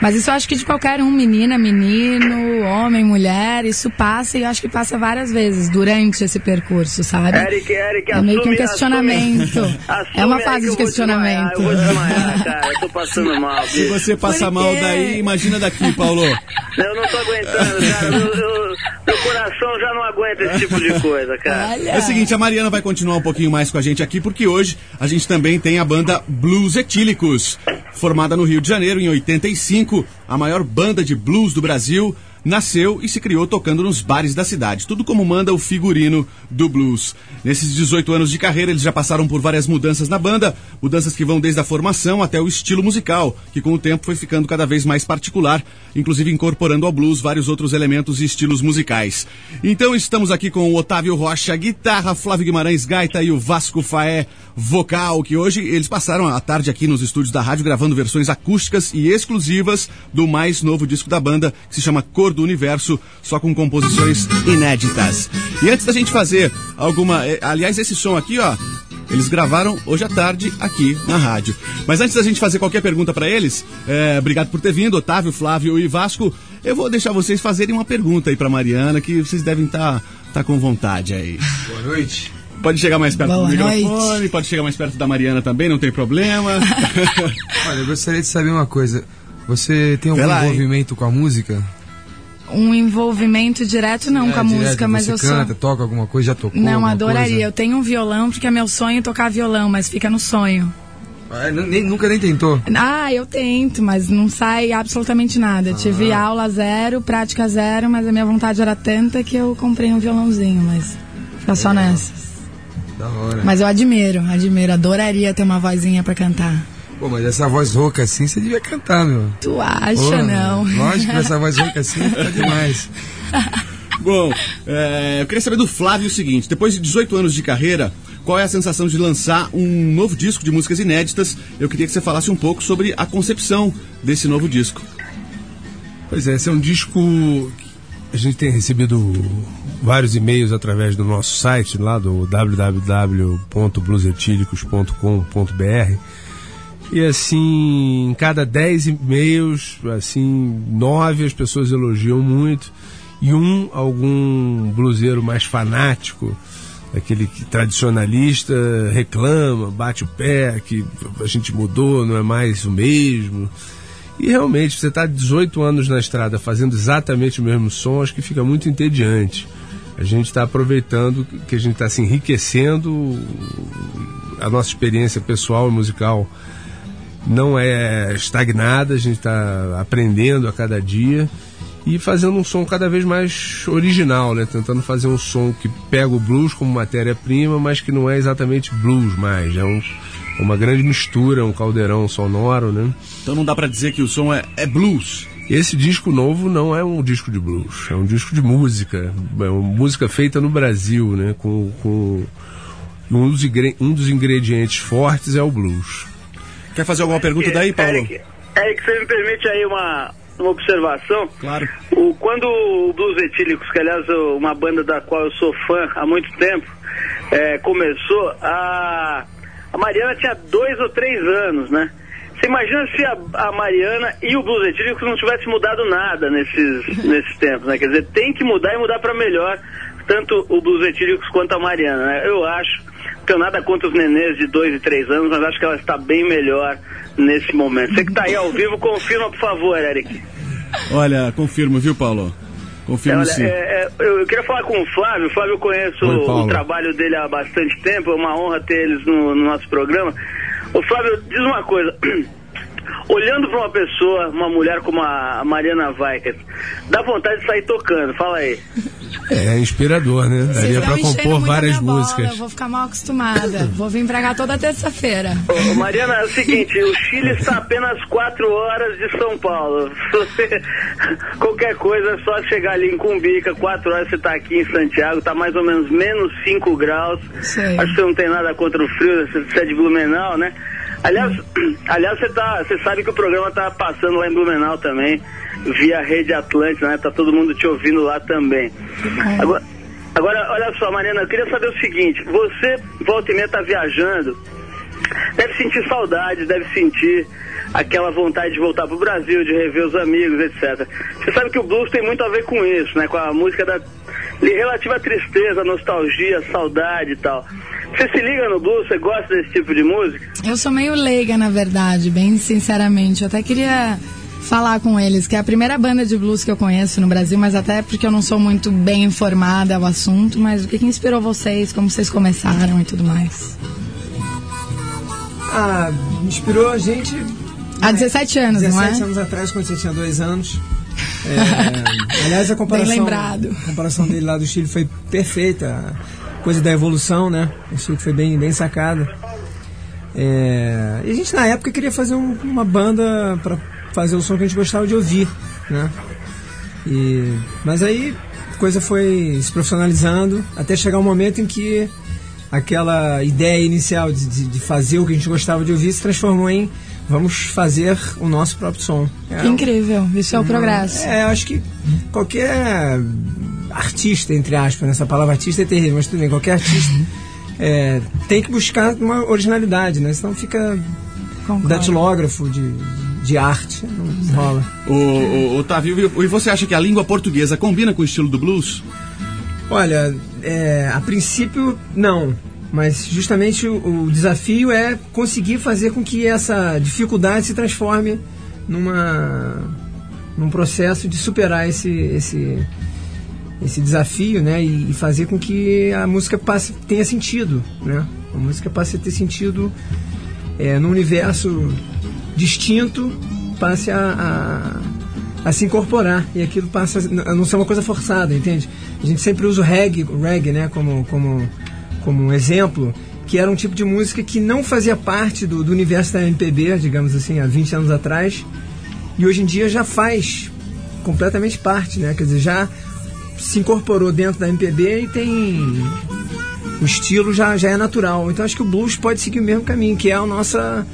Mas isso eu acho que de qualquer um, menina, menino, homem, mulher, isso passa e eu acho que passa várias vezes durante esse percurso, sabe? Eric, Eric, É meio que um assume- questionamento. assume- É uma assume fase eu de vou questionamento. desmaiar, Eu vou desmaiar, cara, eu tô passando mal, Se você passa Por mal daí, imagina daqui, Paulo. Eu não tô aguentando, cara. Eu- eu- meu coração já não aguenta esse tipo de coisa, cara. Olha. É o seguinte, a Mariana vai continuar um pouquinho mais com a gente aqui, porque hoje a gente também tem a banda Blues Etílicos, formada no Rio de Janeiro em 85, a maior banda de blues do Brasil. Nasceu e se criou tocando nos bares da cidade, tudo como manda o figurino do blues. Nesses 18 anos de carreira, eles já passaram por várias mudanças na banda, mudanças que vão desde a formação até o estilo musical, que com o tempo foi ficando cada vez mais particular, inclusive incorporando ao blues vários outros elementos e estilos musicais. Então estamos aqui com o Otávio Rocha, guitarra, Flávio Guimarães, gaita e o Vasco Faé, vocal, que hoje eles passaram a tarde aqui nos estúdios da rádio gravando versões acústicas e exclusivas do mais novo disco da banda, que se chama Cor do Universo, só com composições inéditas. E antes da gente fazer alguma. eh, Aliás, esse som aqui, ó. Eles gravaram hoje à tarde aqui na rádio. Mas antes da gente fazer qualquer pergunta para eles, eh, obrigado por ter vindo, Otávio, Flávio e Vasco. Eu vou deixar vocês fazerem uma pergunta aí para Mariana, que vocês devem estar tá, com vontade aí. Boa noite. Pode chegar mais perto Boa do noite. microfone, pode chegar mais perto da Mariana também, não tem problema. Olha, eu gostaria de saber uma coisa. Você tem algum lá, hein? envolvimento com a música? Um envolvimento direto não É, com a direto, música, mas eu sou. canta, toca alguma coisa, já tocou Não, adoraria. coisa? Eu tenho um violão porque é meu sonho tocar violão, mas fica no sonho. Ah, nem- nunca nem tentou. Ah, eu tento, mas não sai absolutamente nada. Ah. Tive aula zero, prática zero, mas a minha vontade era tanta que eu comprei um violãozinho, mas fica só nessas. Da hora. Mas eu admiro, admiro, adoraria ter uma vozinha pra cantar. Pô, mas essa voz rouca assim, você devia cantar, meu. Tu acha, Pô, não? Lógico que essa voz rouca assim tá demais. Bom, é, eu queria saber do Flávio o seguinte: depois de 18 anos de carreira, qual é a sensação de lançar um novo disco de músicas inéditas? Eu queria que você falasse um pouco sobre a concepção desse novo disco. Pois é, esse é um disco. que A gente tem recebido vários e-mails através do nosso site lá do www.blusetílicos.com.br e assim, em cada 10 e-mails, assim, nove as pessoas elogiam muito e um, algum bluseiro mais fanático, aquele que, tradicionalista, reclama, bate o pé, que a gente mudou, não é mais o mesmo. E realmente, você está 18 anos na estrada fazendo exatamente o mesmo som, acho que fica muito entediante. A gente está aproveitando que a gente está se enriquecendo, a nossa experiência pessoal e musical não é estagnada, a gente está aprendendo a cada dia e fazendo um som cada vez mais original, né? Tentando fazer um som que pega o blues como matéria-prima, mas que não é exatamente blues mais, é um, uma grande mistura, um caldeirão sonoro, né? Então não dá pra dizer que o som é, é blues. Esse disco novo não é um disco de blues, é um disco de música, é uma música feita no Brasil, né? Com, com um dos ingredientes fortes é o blues. Quer fazer alguma pergunta daí, Paulo? Eric, Eric, você me permite aí uma, uma observação? Claro. O, quando o Blues Etílicos, que aliás é uma banda da qual eu sou fã há muito tempo, é, começou, a, a Mariana tinha dois ou três anos, né? Você imagina se a, a Mariana e o Blues Etílicos não tivessem mudado nada nesses, nesses tempos, né? Quer dizer, tem que mudar e mudar para melhor, tanto o Blues Etílicos quanto a Mariana, né? Eu acho, tenho nada contra os nenês de dois e três anos, mas acho que ela está bem melhor nesse momento. Você que está aí ao vivo, confirma, por favor, Eric. Olha, confirmo, viu, Paulo? Confirmo Olha, sim. é, é, eu, queria falar com o Flávio. O Flávio eu conheço Oi, o, trabalho dele há bastante tempo. É uma honra ter eles no, no nosso programa. O Flávio, diz uma coisa. Olhando para uma pessoa, uma mulher como a Mariana Weikert, dá vontade de sair tocando. Fala aí. É inspirador, né? Vocês Daria para enchendo compor várias bola, músicas. Eu vou ficar mal acostumada. vou vir pra cá toda terça-feira. Mariana, é o seguinte, o Chile está a apenas 4 horas de São Paulo. Se você- qualquer coisa é só chegar ali em Cumbica, 4 horas você está aqui em Santiago, está mais ou menos menos 5 graus. Sei. Acho que você não tem nada contra o frio, você você é de Blumenau, né? Aliás, aliás você, tá, você sabe que o programa está passando lá em Blumenau também, via Rede Atlântica, né? Tá todo mundo te ouvindo lá também. Agora, agora, olha só, Mariana, eu queria saber o seguinte, você, volta e meia, tá viajando, deve sentir saudade, deve sentir aquela vontade de voltar pro Brasil, de rever os amigos, etc. Você sabe que o blues tem muito a ver com isso, né? Com a música da relativa à tristeza, nostalgia, saudade e tal. Você se liga no blues? Você gosta desse tipo de música? Eu sou meio leiga, na verdade, bem sinceramente. Eu até queria falar com eles, que é a primeira banda de blues que eu conheço no Brasil, mas até porque eu não sou muito bem informada ao assunto, mas o que, que inspirou vocês, como vocês começaram e tudo mais? Ah, inspirou a gente Há 17 anos, não 17 é? anos atrás, quando você tinha dois anos. É, aliás, a comparação, Bem lembrado. a comparação dele lá do Chile foi perfeita. Coisa da evolução, né? Achei que foi bem, bem sacada. É, e a gente, na época, queria fazer um- uma banda para fazer o som que a gente gostava de ouvir, né? E, mas aí a coisa foi se profissionalizando até chegar um momento em que aquela ideia inicial de, de, de fazer o que a gente gostava de ouvir se transformou em vamos fazer o nosso próprio som. É, incrível, isso é o progresso. é, acho que qualquer artista, entre aspas, nessa palavra artista é terrível, mas tudo bem, qualquer artista é, tem que buscar uma originalidade, né? Senão fica Concordo. datilógrafo de, de arte, não rola. O, o, Otávio, e você acha que a língua portuguesa combina com o estilo do blues? Olha, é, a princípio não, mas justamente o, o desafio é conseguir fazer com que essa dificuldade se transforme numa num processo de superar esse, esse, esse desafio, né? E, fazer com que a música passe, tenha sentido, né? A música passe a ter sentido é, num universo distinto, passe a, a, a se incorporar e aquilo passa a não ser uma coisa forçada, entende? A gente sempre usa o reggae, o reggae né? Como, como, como um exemplo que era um tipo de música que não fazia parte do, do universo da MPB, digamos assim, há 20 anos atrás, e hoje em dia já faz completamente parte, né? Quer dizer, já se incorporou dentro da MPB e tem o estilo já, já é natural. Então acho que o blues pode seguir o mesmo caminho, que é a nossa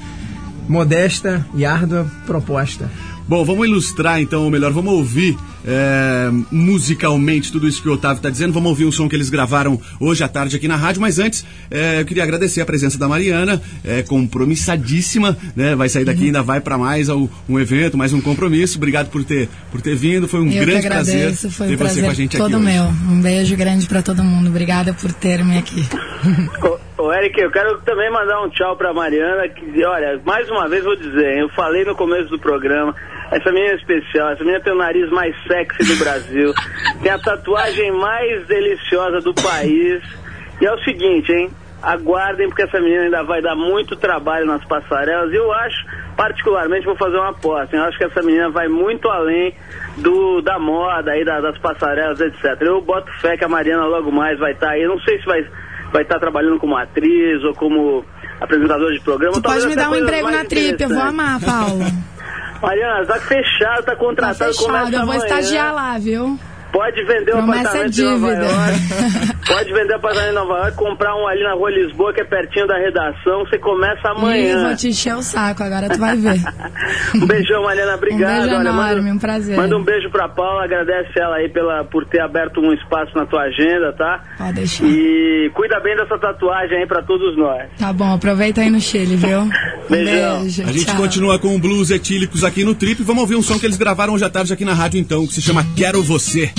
modesta e árdua proposta. Bom, vamos ilustrar então, ou melhor, vamos ouvir é, musicalmente tudo isso que o Otávio está dizendo. Vamos ouvir um som que eles gravaram hoje à tarde aqui na rádio, mas antes é, eu queria agradecer a presença da Mariana, é, compromissadíssima, né? Vai sair daqui, ainda vai para mais um evento, mais um compromisso. Obrigado por ter, por ter vindo, foi um eu grande agradeço, prazer foi ter um prazer você com a gente todo aqui meu. hoje. Um beijo grande para todo mundo. Obrigada por ter-me aqui. Ô, Eric, eu quero também mandar um tchau pra Mariana, que, olha, mais uma vez vou dizer, eu falei no começo do programa, essa menina é especial, essa menina tem o nariz mais sexy do Brasil, tem a tatuagem mais deliciosa do país, e é o seguinte, hein, aguardem porque essa menina ainda vai dar muito trabalho nas passarelas, e eu acho, particularmente, vou fazer uma aposta, eu acho que essa menina vai muito além do, da moda aí, da- das passarelas, etc. Eu boto fé que a Mariana logo mais vai estar aí, eu não sei se vai vai estar trabalhando como atriz ou como apresentador de programa. Tu pode me dar um emprego na trip, eu vou amar, Paulo. Mariana, tá fechado, tá Tá contratado, fechado, começa eu vou amanhã. estagiar lá, viu? Pode vender o Promessa é apartamento de Nova dívida. Pode vender o apartamento em Nova York, comprar um ali na Rua Lisboa, que é pertinho da redação. Você começa Ih, amanhã. vou te encher o saco, agora tu vai ver. Um beijão, Mariana, obrigado. beijo Olha, enorme, manda, um prazer. Manda um beijo pra Paula, agradece ela aí pela, por ter aberto um espaço na tua agenda, tá? Pode deixar. E cuida bem dessa tatuagem aí pra todos nós. Tá bom, aproveita aí no Chile, viu? Um Beijão. beijo. A gente tchau. continua com o blues etílicos aqui no Trip. Vamos ouvir um som que eles gravaram hoje à tarde aqui na rádio, então, que se chama Quero Você.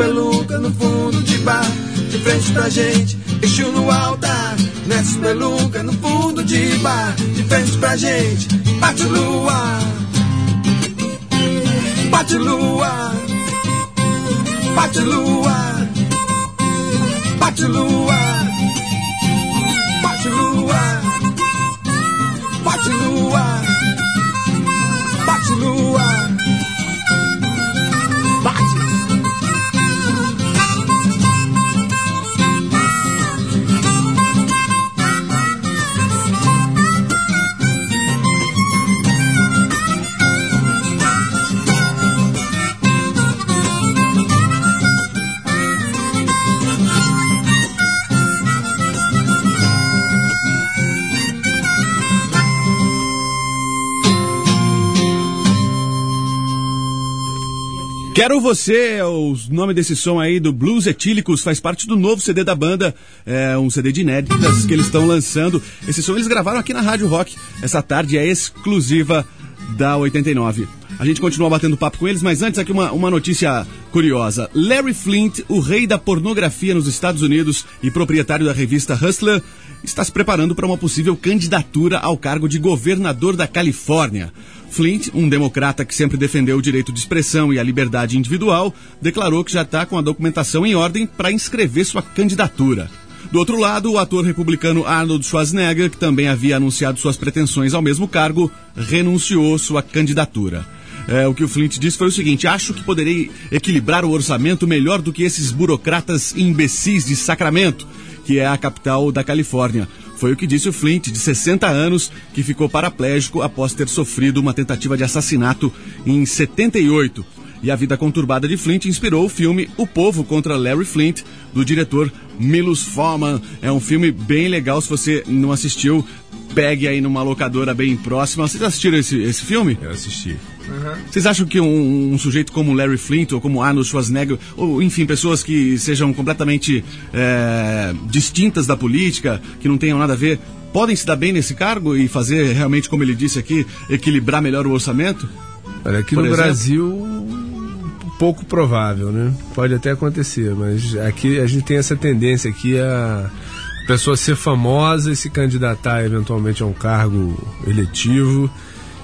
Espeluca no fundo de bar, de frente pra gente, eixo no altar. Nessa espeluca no fundo de bar, de frente pra gente, bate lua, bate lua, bate lua, bate lua, Quero Você o nome desse som aí do Blues Etílicos, faz parte do novo CD da banda, é um CD de inéditas que eles estão lançando. Esse som eles gravaram aqui na Rádio Rock. Essa tarde é exclusiva da 89. A gente continua batendo papo com eles, mas antes aqui uma, uma notícia curiosa. Larry Flint, o rei da pornografia nos Estados Unidos e proprietário da revista Hustler, está se preparando para uma possível candidatura ao cargo de governador da Califórnia. Flint, um democrata que sempre defendeu o direito de expressão e a liberdade individual, declarou que já está com a documentação em ordem para inscrever sua candidatura. Do outro lado, o ator republicano Arnold Schwarzenegger, que também havia anunciado suas pretensões ao mesmo cargo, renunciou sua candidatura. É, o que o Flint disse foi o seguinte: acho que poderei equilibrar o orçamento melhor do que esses burocratas imbecis de Sacramento, que é a capital da Califórnia. Foi o que disse o Flint, de 60 anos, que ficou paraplégico após ter sofrido uma tentativa de assassinato em 78. E a vida conturbada de Flint inspirou o filme O Povo contra Larry Flint, do diretor Milos Forman. É um filme bem legal, se você não assistiu, pegue aí numa locadora bem próxima. Vocês assistiram esse, esse filme? Eu assisti. Vocês acham que um, um sujeito como Larry Flint ou como Arnold Schwarzenegger, ou enfim, pessoas que sejam completamente é, distintas da política, que não tenham nada a ver, podem se dar bem nesse cargo e fazer realmente, como ele disse aqui, equilibrar melhor o orçamento? Olha, aqui Por no exemplo? Brasil, pouco provável, né? Pode até acontecer, mas aqui a gente tem essa tendência aqui a pessoa ser famosa e se candidatar eventualmente a um cargo eletivo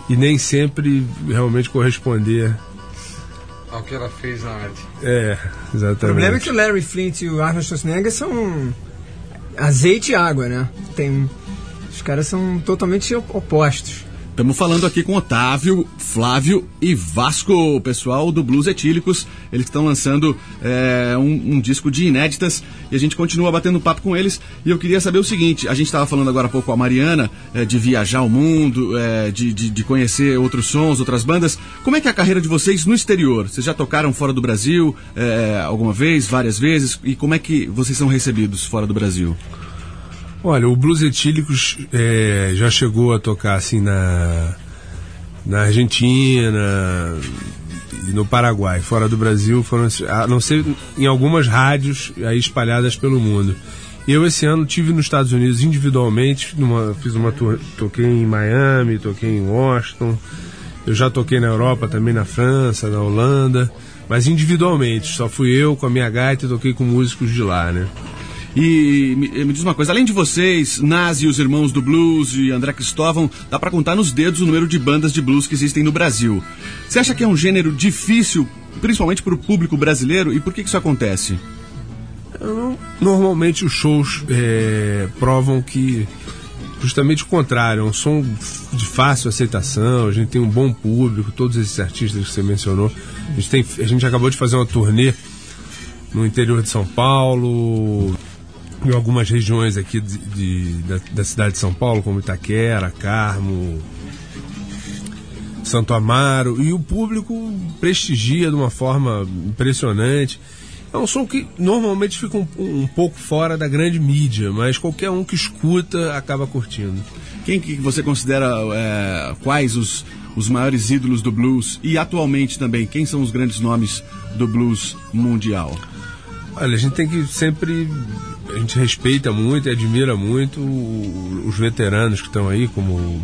e nem sempre realmente corresponder. Ao que ela fez na arte. É, O exatamente. problema é que o Larry Flint e o Arnold Schwarzenegger são azeite e água, né? Tem, os caras são totalmente op- opostos. Estamos falando aqui com Otávio, Flávio e Vasco, o pessoal do Blues Etílicos. Eles estão lançando é, um, um disco de inéditas e a gente continua batendo papo com eles. E eu queria saber o seguinte: a gente estava falando agora há pouco com a Mariana é, de viajar o mundo, é, de, de, de conhecer outros sons, outras bandas. Como é que é a carreira de vocês no exterior? Vocês já tocaram fora do Brasil alguma vez, várias vezes? E como é que vocês são recebidos fora do Brasil? Olha, o Blues Etílicos é, já chegou a tocar assim na, na Argentina e no Paraguai. Fora do Brasil, foram, a não ser em algumas rádios aí espalhadas pelo mundo. Eu esse ano tive nos Estados Unidos individualmente, numa, fiz uma tour, toquei em Miami, toquei em Washington, eu já toquei na Europa também, na França, na Holanda, mas individualmente, só fui eu com a minha gaita e toquei com músicos de lá, né? E me, me diz uma coisa, além de vocês, Nazi, os irmãos do blues e André Cristóvão, dá pra contar nos dedos o número de bandas de blues que existem no Brasil. Você acha que é um gênero difícil, principalmente pro público brasileiro, e por que, que isso acontece? Normalmente os shows é, provam que justamente o contrário, é um som de fácil aceitação, a gente tem um bom público, todos esses artistas que você mencionou. A gente, tem, a gente acabou de fazer uma turnê no interior de São Paulo, em algumas regiões aqui de, de- da, da cidade de São Paulo, como Itaquera, Carmo, Santo Amaro, e o público prestigia de uma forma impressionante. É um som que normalmente fica um, um pouco fora da grande mídia, mas qualquer um que escuta acaba curtindo. Quem que você considera é, quais os, os maiores ídolos do blues? E atualmente também, quem são os grandes nomes do blues mundial? Olha, a gente tem que sempre. A gente respeita muito e admira muito os veteranos que estão aí, como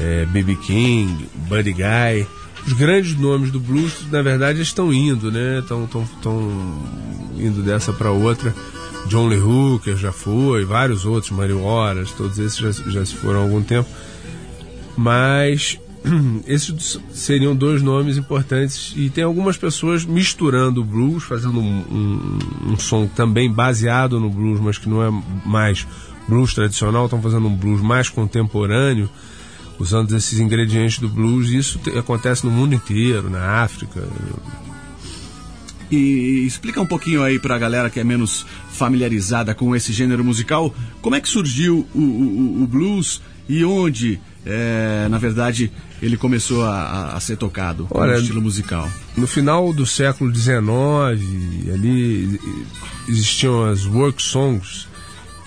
é, B.B. King, Buddy Guy. Os grandes nomes do blues, na verdade, estão indo, né? Estão indo dessa para outra. John Lee Hooker já foi, vários outros, Mario Horas, todos esses já, já se foram há algum tempo. Mas esses seriam dois nomes importantes e tem algumas pessoas misturando o blues, fazendo um, um- um som também baseado no blues, mas que não é mais blues tradicional, estão fazendo um blues mais contemporâneo, usando esses ingredientes do blues. E isso te- acontece no mundo inteiro, na África. E explica um pouquinho aí pra galera que é menos familiarizada com esse gênero musical, como é que surgiu o, o- o blues e onde, é, na verdade, ele começou a, a- ser tocado, Olha, estilo musical. No final do século XIX, ali existiam as work songs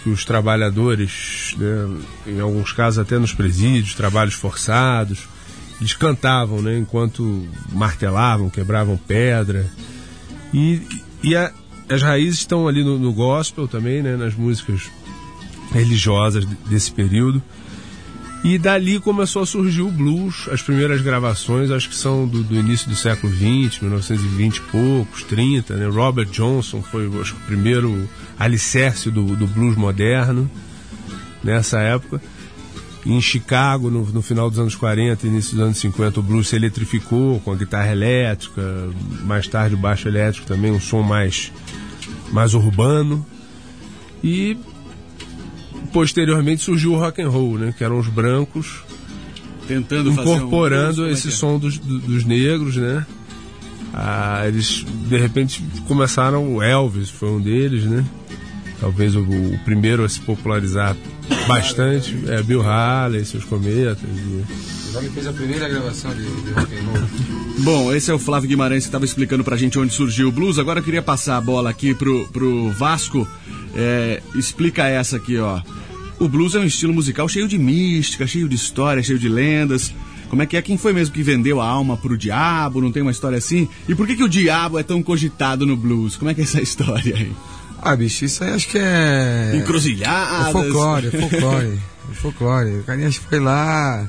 que os trabalhadores, né, em alguns casos até nos presídios, trabalhos forçados, eles cantavam, né? Enquanto martelavam, quebravam pedra. E, e a- as raízes estão ali no, no gospel também, né? Nas músicas religiosas de- desse período. E dali começou a surgir o blues. As primeiras gravações, acho que são do, do início do século XX, 1920 e poucos, 30. Né? Robert Johnson foi, acho o primeiro alicerce do, do blues moderno nessa época. Em Chicago, no, no final dos anos 40 e início dos anos 50, o blues se eletrificou com a guitarra elétrica, mais tarde o baixo elétrico também, um som mais, mais urbano. E posteriormente surgiu o rock and roll, né? Que eram os brancos Tentando fazer um- incorporando como é esse é? som dos, do- dos negros, né? Ah, eles de repente começaram, o Elvis foi um deles, né? Talvez o, o primeiro a se popularizar bastante, é Bill Haley, seus cometas. e- O Johnny fez a primeira gravação de, de rock and roll. Bom, esse é o Flávio Guimarães que estava explicando pra gente onde surgiu o blues. Agora eu queria passar a bola aqui pro, pro Vasco. É, explica essa aqui, ó. O blues é um estilo musical cheio de mística, cheio de história, cheio de lendas. Como é que é? Quem foi mesmo que vendeu a alma pro diabo? Não tem uma história assim? E por que, que o diabo é tão cogitado no blues? Como é que é essa história aí? Ah, bicho, isso aí acho que é. Encruzilhadas. É folclore, é folclore. É folclore. O carinha acho que foi lá,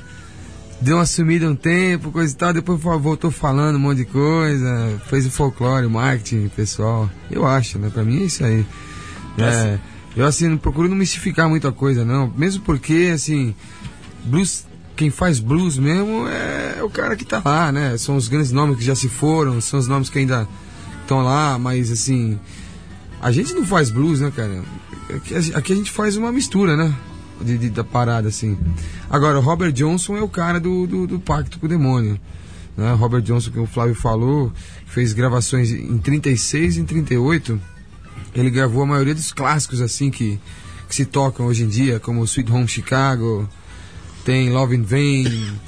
deu uma sumida um tempo, coisa e tal, depois voltou falando um monte de coisa, fez o folclore, o marketing pessoal. Eu acho, né? Pra mim é isso aí. É, eu assim, não procuro não mistificar muita coisa, não. Mesmo porque, assim, blues, quem faz blues mesmo é o cara que tá lá, né? São os grandes nomes que já se foram, são os nomes que ainda estão lá, mas assim. A gente não faz blues, né, cara? Aqui, a- gente faz uma mistura, né? De, de- da parada, assim. Agora, o Robert Johnson é o cara do, do, do pacto com o demônio. Né? Robert Johnson, que o Flávio falou, fez gravações em 36 e em 38. Ele gravou a maioria dos clássicos, assim, que, que se tocam hoje em dia, como Sweet Home Chicago, tem Love in Vain,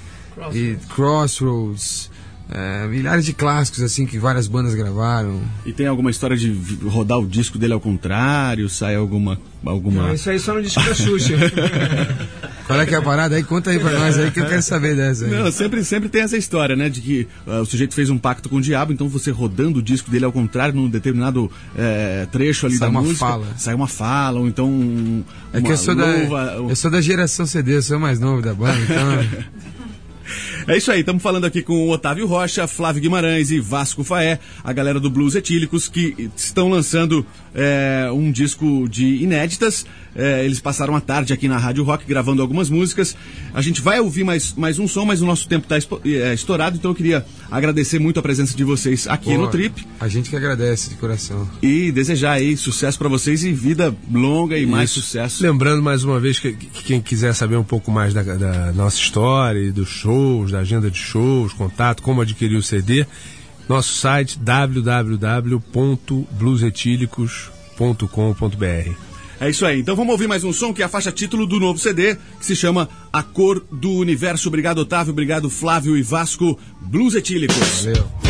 e Crossroads. É, milhares de clássicos, assim, que várias bandas gravaram. E tem alguma história de rodar o disco dele ao contrário? Sai alguma. alguma... Não, isso aí só no disco da Xuxa. Qual é que é a parada aí? Conta aí pra nós aí que eu quero saber dessa aí. Não, sempre, sempre tem essa história, né? De que ah, o sujeito fez um pacto com o diabo, então você rodando o disco dele ao contrário, num determinado eh, trecho ali Sai da uma música. fala. Sai uma fala, ou então. um- É que eu sou, da, eu sou da geração CD, eu sou o mais novo da banda, então. É isso aí, estamos falando aqui com o Otávio Rocha, Flávio Guimarães e Vasco Faé, a galera do Blues Etílicos, que estão lançando é, um disco de inéditas. É, eles passaram a tarde aqui na Rádio Rock gravando algumas músicas. A gente vai ouvir mais, mais um som, mas o nosso tempo está estourado, então eu queria agradecer muito a presença de vocês aqui no Pô, Trip A gente que agradece de coração. e desejar aí sucesso para vocês e vida longa e mais Isso. sucesso. Lembrando mais uma vez que, que quem quiser saber um pouco mais da, da nossa história, e dos shows, da agenda de shows, contato, como adquirir o CD, nosso site www.bluesetílicos.com.br. É isso aí. Então vamos ouvir mais um som que é a faixa título do novo CD, que se chama A Cor do Universo. Obrigado, Otávio. Obrigado, Flávio e Vasco. Blues Etílicos. Valeu.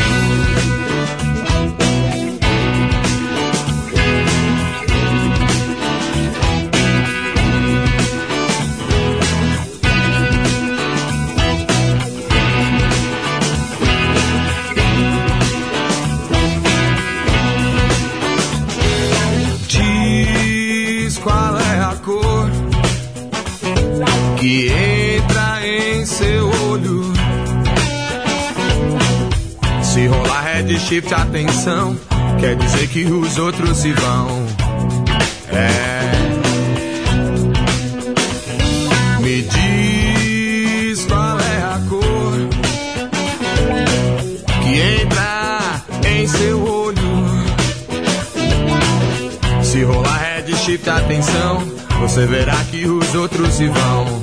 Red shift, atenção, quer dizer que os outros se vão. É. Me diz qual é a cor que entra em seu olho. Se rolar red shift, atenção, você verá que os outros se vão.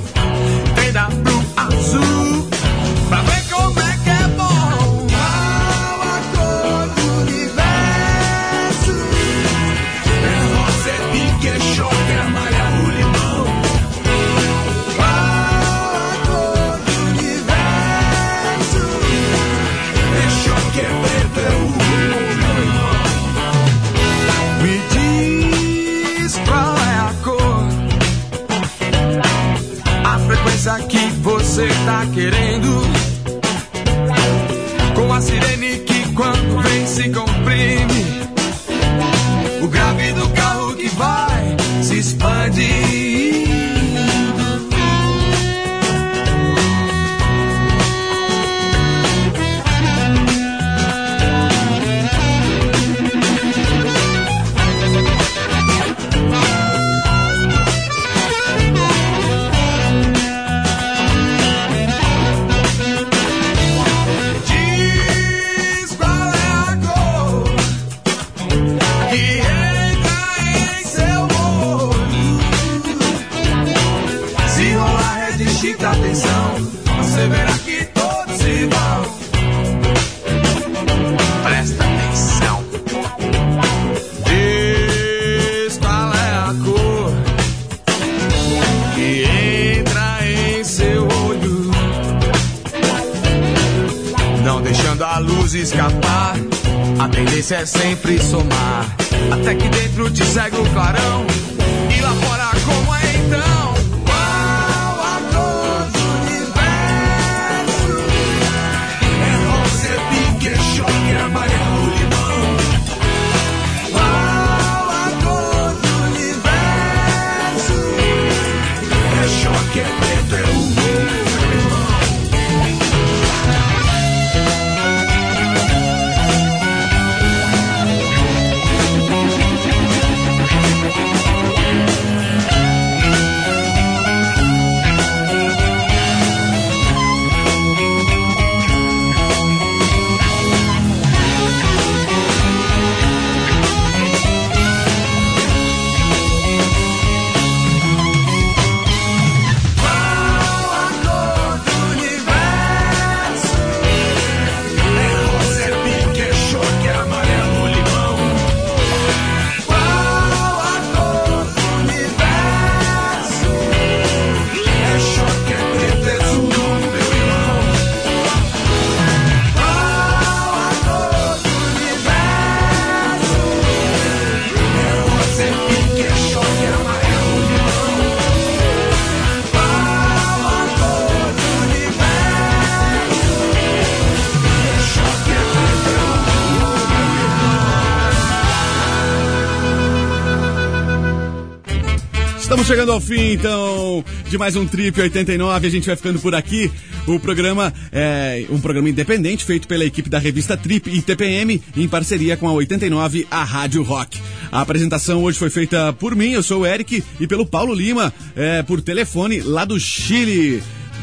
Chegando ao fim, então, de mais um Trip 89. A gente vai ficando por aqui. O programa é um programa independente feito pela equipe da revista Trip e TPM, em parceria com a 89, a Rádio Rock. A apresentação hoje foi feita por mim, eu sou o Eric, e pelo Paulo Lima, é, por telefone, lá do Chile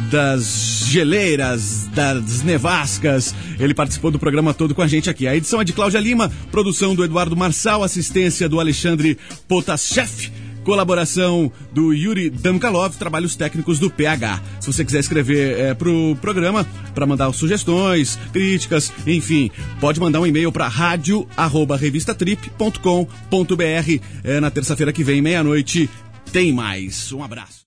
das geleiras, das nevascas. Ele participou do programa todo com a gente aqui. A edição é de Cláudia Lima, produção do Eduardo Marçal, assistência do Alexandre Potaschef. Colaboração do Yuri Damkalov, trabalhos técnicos do PH. Se você quiser escrever é, pro programa, para mandar sugestões, críticas, enfim, pode mandar um e-mail para rádio@revistatrip.com.br. É, na terça-feira que vem, meia-noite, tem mais. Um abraço.